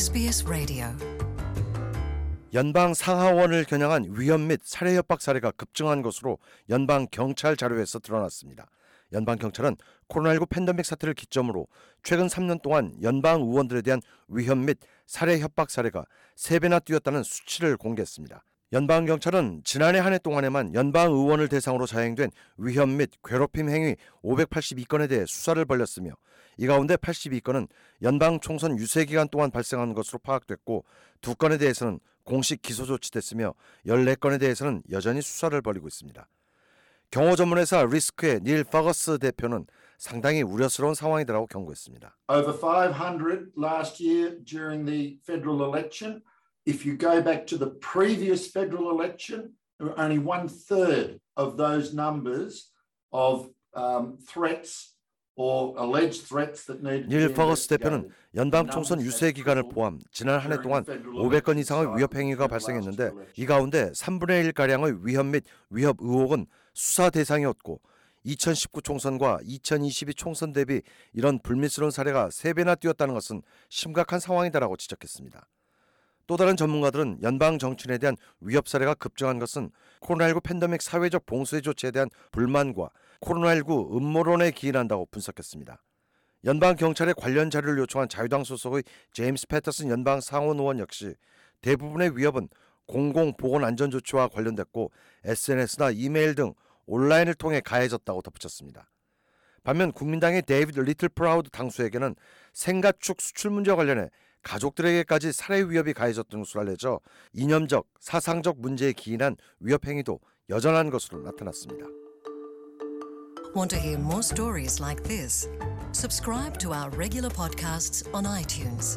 SBS Radio. 연방 상하원을 겨냥한 위험 및 살해 협박 사례가 급증한 것으로 연방 경찰 자료에서 드러났습니다. 연방 경찰은 코로나19 팬데믹 사태를 기점으로 최근 3년 동안 연방 의원들에 대한 위험 및 살해 협박 사례가 3배나 뛰었다는 수치를 공개했습니다. 연방 경찰은 지난해 한 해 동안에만 연방 의원을 대상으로 자행된 위험 및 괴롭힘 행위 582건에 대해 수사를 벌였으며 이 가운데 82건은 연방 총선 유세 기간 동안 발생한 것으로 파악됐고 두 건에 대해서는 공식 기소 조치됐으며 14건에 대해서는 여전히 수사를 벌이고 있습니다. 경호 전문회사 리스크의 닐 퍼거스 대표는 상당히 우려스러운 상황이라고 경고했습니다. over 500 last year during the federal election. If you go back to the previous federal election, there were only one third of those numbers of um, threats or alleged threats that need to be 닐 퍼거스 대표는. 연방 총선 유세 기간을 포함 지난 한 해 동안 500건 이상의 위협 행위가 발생했는데 이 가운데 3분의 1 가량의 위험 및 위협 의혹은 수사 대상이었고 2019 총선과 2022 총선 대비 이런 불미스러운 사례가 3배나 뛰었다는 것은 심각한 상황이다라고 지적했습니다. 또 다른 전문가들은 연방 정치인에 대한 위협 사례가 급증한 것은 코로나19 팬데믹 사회적 봉쇄 조치에 대한 불만과 코로나19 음모론에 기인한다고 분석했습니다. 연방 경찰에 관련 자료를 요청한 자유당 소속의 제임스 패터슨 연방 상원 의원 역시 대부분의 위협은 공공 보건 안전 조치와 관련됐고 SNS나 이메일 등 온라인을 통해 가해졌다고 덧붙였습니다. 반면 국민당의 데이비드 리틀 프라우드 당수에게는 생가축 수출 문제와 관련해 가족들에게까지 살해 위협이 가해졌던 것으로 알려져 이념적, 사상적 문제에 기인한 위협 행위도 여전한 것으로 나타났습니다. Want to hear more stories like this? Subscribe to our regular podcasts on iTunes.